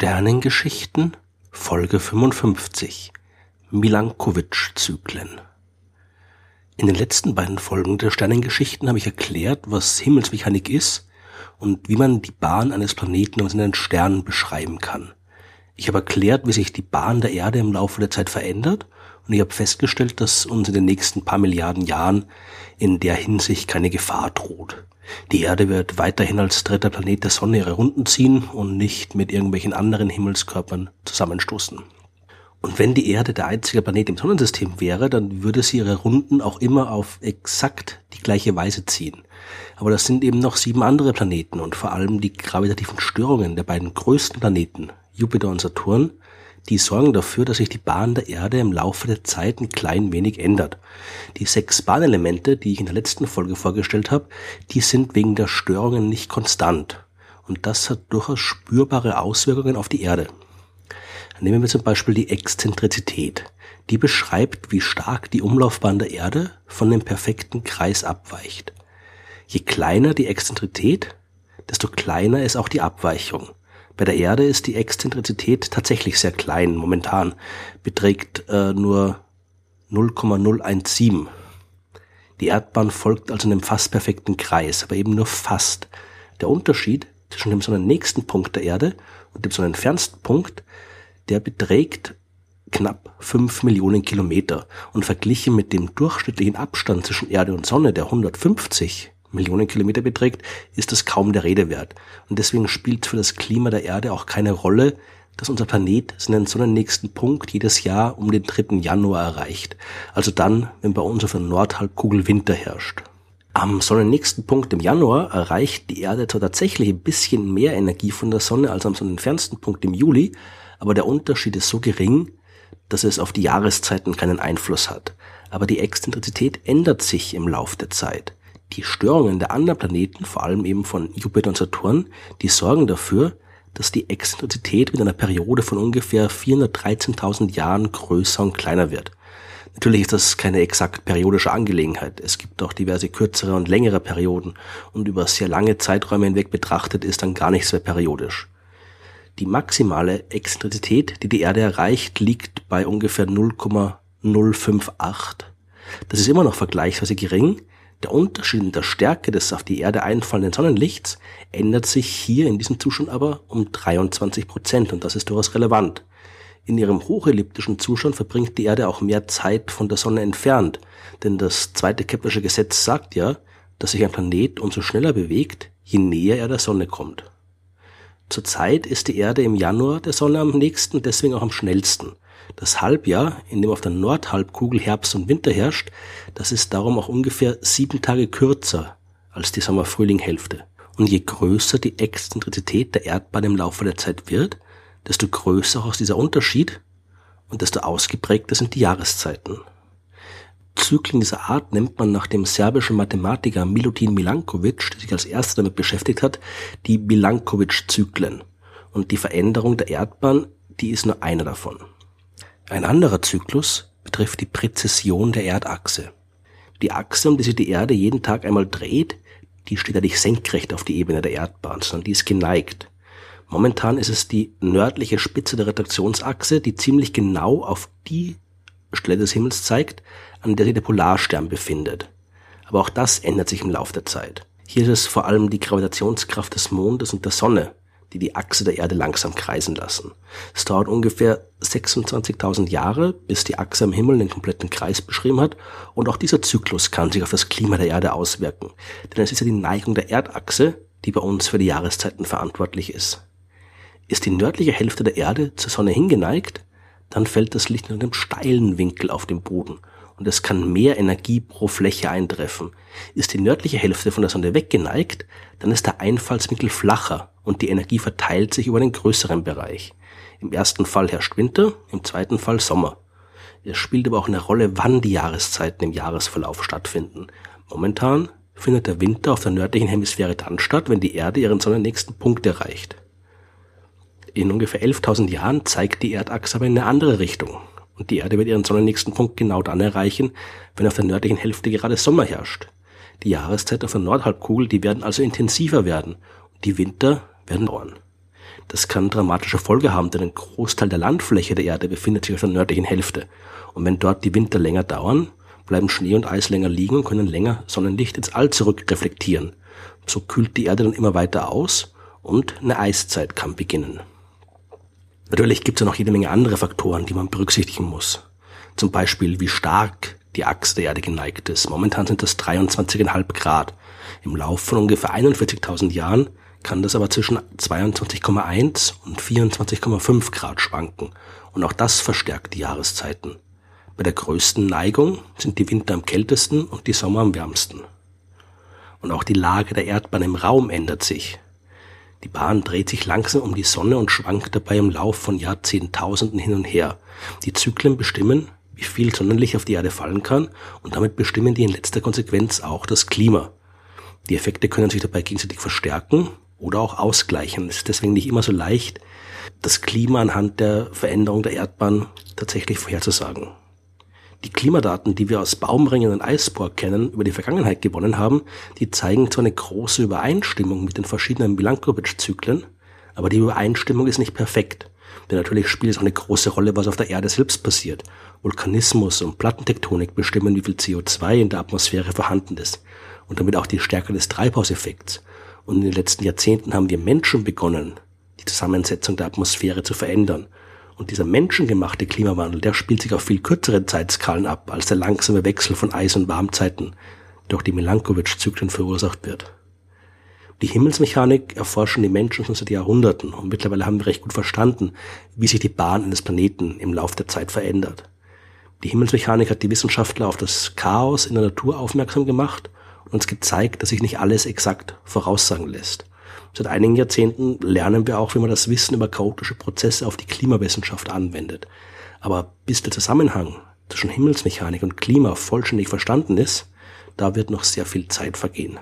Sternengeschichten Folge 55 Milankovitch-Zyklen In den letzten beiden Folgen der Sternengeschichten habe ich erklärt, was Himmelsmechanik ist und wie man die Bahn eines Planeten aus einen Stern beschreiben kann. Ich habe erklärt, wie sich die Bahn der Erde im Laufe der Zeit verändert und ich habe festgestellt, dass uns in den nächsten paar Milliarden Jahren in der Hinsicht keine Gefahr droht. Die Erde wird weiterhin als dritter Planet der Sonne ihre Runden ziehen und nicht mit irgendwelchen anderen Himmelskörpern zusammenstoßen. Und wenn die Erde der einzige Planet im Sonnensystem wäre, dann würde sie ihre Runden auch immer auf exakt die gleiche Weise ziehen. Aber das sind eben noch sieben andere Planeten und vor allem die gravitativen Störungen der beiden größten Planeten, Jupiter und Saturn, die sorgen dafür, dass sich die Bahn der Erde im Laufe der Zeit ein klein wenig ändert. Die sechs Bahnelemente, die ich in der letzten Folge vorgestellt habe, die sind wegen der Störungen nicht konstant. Und das hat durchaus spürbare Auswirkungen auf die Erde. Nehmen wir zum Beispiel die Exzentrizität. Die beschreibt, wie stark die Umlaufbahn der Erde von dem perfekten Kreis abweicht. Je kleiner die Exzentrizität, desto kleiner ist auch die Abweichung. Bei der Erde ist die Exzentrizität tatsächlich sehr klein momentan, beträgt äh, nur 0,017. Die Erdbahn folgt also einem fast perfekten Kreis, aber eben nur fast. Der Unterschied zwischen dem sonnennächsten Punkt der Erde und dem sonnenfernsten Punkt, der beträgt knapp 5 Millionen Kilometer und verglichen mit dem durchschnittlichen Abstand zwischen Erde und Sonne, der 150 Millionen Kilometer beträgt, ist das kaum der Rede wert. Und deswegen spielt für das Klima der Erde auch keine Rolle, dass unser Planet seinen sonnennächsten Punkt jedes Jahr um den 3. Januar erreicht. Also dann, wenn bei uns auf der Nordhalbkugel Winter herrscht. Am sonnennächsten Punkt im Januar erreicht die Erde zwar tatsächlich ein bisschen mehr Energie von der Sonne als am sonnenfernsten Punkt im Juli, aber der Unterschied ist so gering, dass es auf die Jahreszeiten keinen Einfluss hat. Aber die Exzentrizität ändert sich im Lauf der Zeit. Die Störungen der anderen Planeten, vor allem eben von Jupiter und Saturn, die sorgen dafür, dass die Exzentrizität mit einer Periode von ungefähr 413.000 Jahren größer und kleiner wird. Natürlich ist das keine exakt periodische Angelegenheit. Es gibt auch diverse kürzere und längere Perioden und über sehr lange Zeiträume hinweg betrachtet ist dann gar nichts mehr periodisch. Die maximale Exzentrizität, die die Erde erreicht, liegt bei ungefähr 0,058. Das ist immer noch vergleichsweise gering, der Unterschied in der Stärke des auf die Erde einfallenden Sonnenlichts ändert sich hier in diesem Zustand aber um 23 Prozent und das ist durchaus relevant. In ihrem hochelliptischen Zustand verbringt die Erde auch mehr Zeit von der Sonne entfernt, denn das zweite Keplersche Gesetz sagt ja, dass sich ein Planet umso schneller bewegt, je näher er der Sonne kommt. Zurzeit ist die Erde im Januar der Sonne am nächsten, deswegen auch am schnellsten. Das Halbjahr, in dem auf der Nordhalbkugel Herbst und Winter herrscht, das ist darum auch ungefähr sieben Tage kürzer als die Sommer-Frühling-Hälfte. Und je größer die Exzentrizität der Erdbahn im Laufe der Zeit wird, desto größer auch ist dieser Unterschied und desto ausgeprägter sind die Jahreszeiten. Zyklen dieser Art nennt man nach dem serbischen Mathematiker Milutin Milankovic, der sich als erster damit beschäftigt hat, die Milankovic-Zyklen. Und die Veränderung der Erdbahn, die ist nur einer davon. Ein anderer Zyklus betrifft die Präzession der Erdachse. Die Achse, um die sich die Erde jeden Tag einmal dreht, die steht ja nicht senkrecht auf die Ebene der Erdbahn, sondern die ist geneigt. Momentan ist es die nördliche Spitze der Retraktionsachse, die ziemlich genau auf die Stelle des Himmels zeigt, an der sich der Polarstern befindet. Aber auch das ändert sich im Laufe der Zeit. Hier ist es vor allem die Gravitationskraft des Mondes und der Sonne, die die Achse der Erde langsam kreisen lassen. Es dauert ungefähr 26.000 Jahre, bis die Achse am Himmel den kompletten Kreis beschrieben hat und auch dieser Zyklus kann sich auf das Klima der Erde auswirken. Denn es ist ja die Neigung der Erdachse, die bei uns für die Jahreszeiten verantwortlich ist. Ist die nördliche Hälfte der Erde zur Sonne hingeneigt, dann fällt das Licht in einem steilen Winkel auf den Boden und es kann mehr Energie pro Fläche eintreffen. Ist die nördliche Hälfte von der Sonne weggeneigt, dann ist der Einfallswinkel flacher und die Energie verteilt sich über den größeren Bereich. Im ersten Fall herrscht Winter, im zweiten Fall Sommer. Es spielt aber auch eine Rolle, wann die Jahreszeiten im Jahresverlauf stattfinden. Momentan findet der Winter auf der nördlichen Hemisphäre dann statt, wenn die Erde ihren sonnennächsten Punkt erreicht. In ungefähr 11.000 Jahren zeigt die Erdachse aber in eine andere Richtung. Und die Erde wird ihren sonnennächsten Punkt genau dann erreichen, wenn auf der nördlichen Hälfte gerade Sommer herrscht. Die Jahreszeit auf der Nordhalbkugel, die werden also intensiver werden. Und die Winter werden dauern. Das kann dramatische Folge haben, denn ein Großteil der Landfläche der Erde befindet sich auf der nördlichen Hälfte. Und wenn dort die Winter länger dauern, bleiben Schnee und Eis länger liegen und können länger Sonnenlicht ins All zurückreflektieren. So kühlt die Erde dann immer weiter aus und eine Eiszeit kann beginnen. Natürlich gibt es ja noch jede Menge andere Faktoren, die man berücksichtigen muss. Zum Beispiel, wie stark die Achse der Erde geneigt ist. Momentan sind das 23,5 Grad. Im Lauf von ungefähr 41.000 Jahren kann das aber zwischen 22,1 und 24,5 Grad schwanken. Und auch das verstärkt die Jahreszeiten. Bei der größten Neigung sind die Winter am kältesten und die Sommer am wärmsten. Und auch die Lage der Erdbahn im Raum ändert sich. Die Bahn dreht sich langsam um die Sonne und schwankt dabei im Lauf von Jahrzehntausenden hin und her. Die Zyklen bestimmen, wie viel Sonnenlicht auf die Erde fallen kann und damit bestimmen die in letzter Konsequenz auch das Klima. Die Effekte können sich dabei gegenseitig verstärken oder auch ausgleichen. Es ist deswegen nicht immer so leicht, das Klima anhand der Veränderung der Erdbahn tatsächlich vorherzusagen. Die Klimadaten, die wir aus Baumringen und Eisbohr kennen, über die Vergangenheit gewonnen haben, die zeigen zwar eine große Übereinstimmung mit den verschiedenen Milankovic-Zyklen, aber die Übereinstimmung ist nicht perfekt. Denn natürlich spielt es auch eine große Rolle, was auf der Erde selbst passiert. Vulkanismus und Plattentektonik bestimmen, wie viel CO2 in der Atmosphäre vorhanden ist und damit auch die Stärke des Treibhauseffekts. Und in den letzten Jahrzehnten haben wir Menschen begonnen, die Zusammensetzung der Atmosphäre zu verändern. Und dieser menschengemachte Klimawandel, der spielt sich auf viel kürzeren Zeitskalen ab, als der langsame Wechsel von Eis- und Warmzeiten durch die Milankovic-Zyklen verursacht wird. Die Himmelsmechanik erforschen die Menschen schon seit Jahrhunderten und mittlerweile haben wir recht gut verstanden, wie sich die Bahn eines Planeten im Lauf der Zeit verändert. Die Himmelsmechanik hat die Wissenschaftler auf das Chaos in der Natur aufmerksam gemacht und uns gezeigt, dass sich nicht alles exakt voraussagen lässt. Seit einigen Jahrzehnten lernen wir auch, wie man das Wissen über chaotische Prozesse auf die Klimawissenschaft anwendet. Aber bis der Zusammenhang zwischen Himmelsmechanik und Klima vollständig verstanden ist, da wird noch sehr viel Zeit vergehen.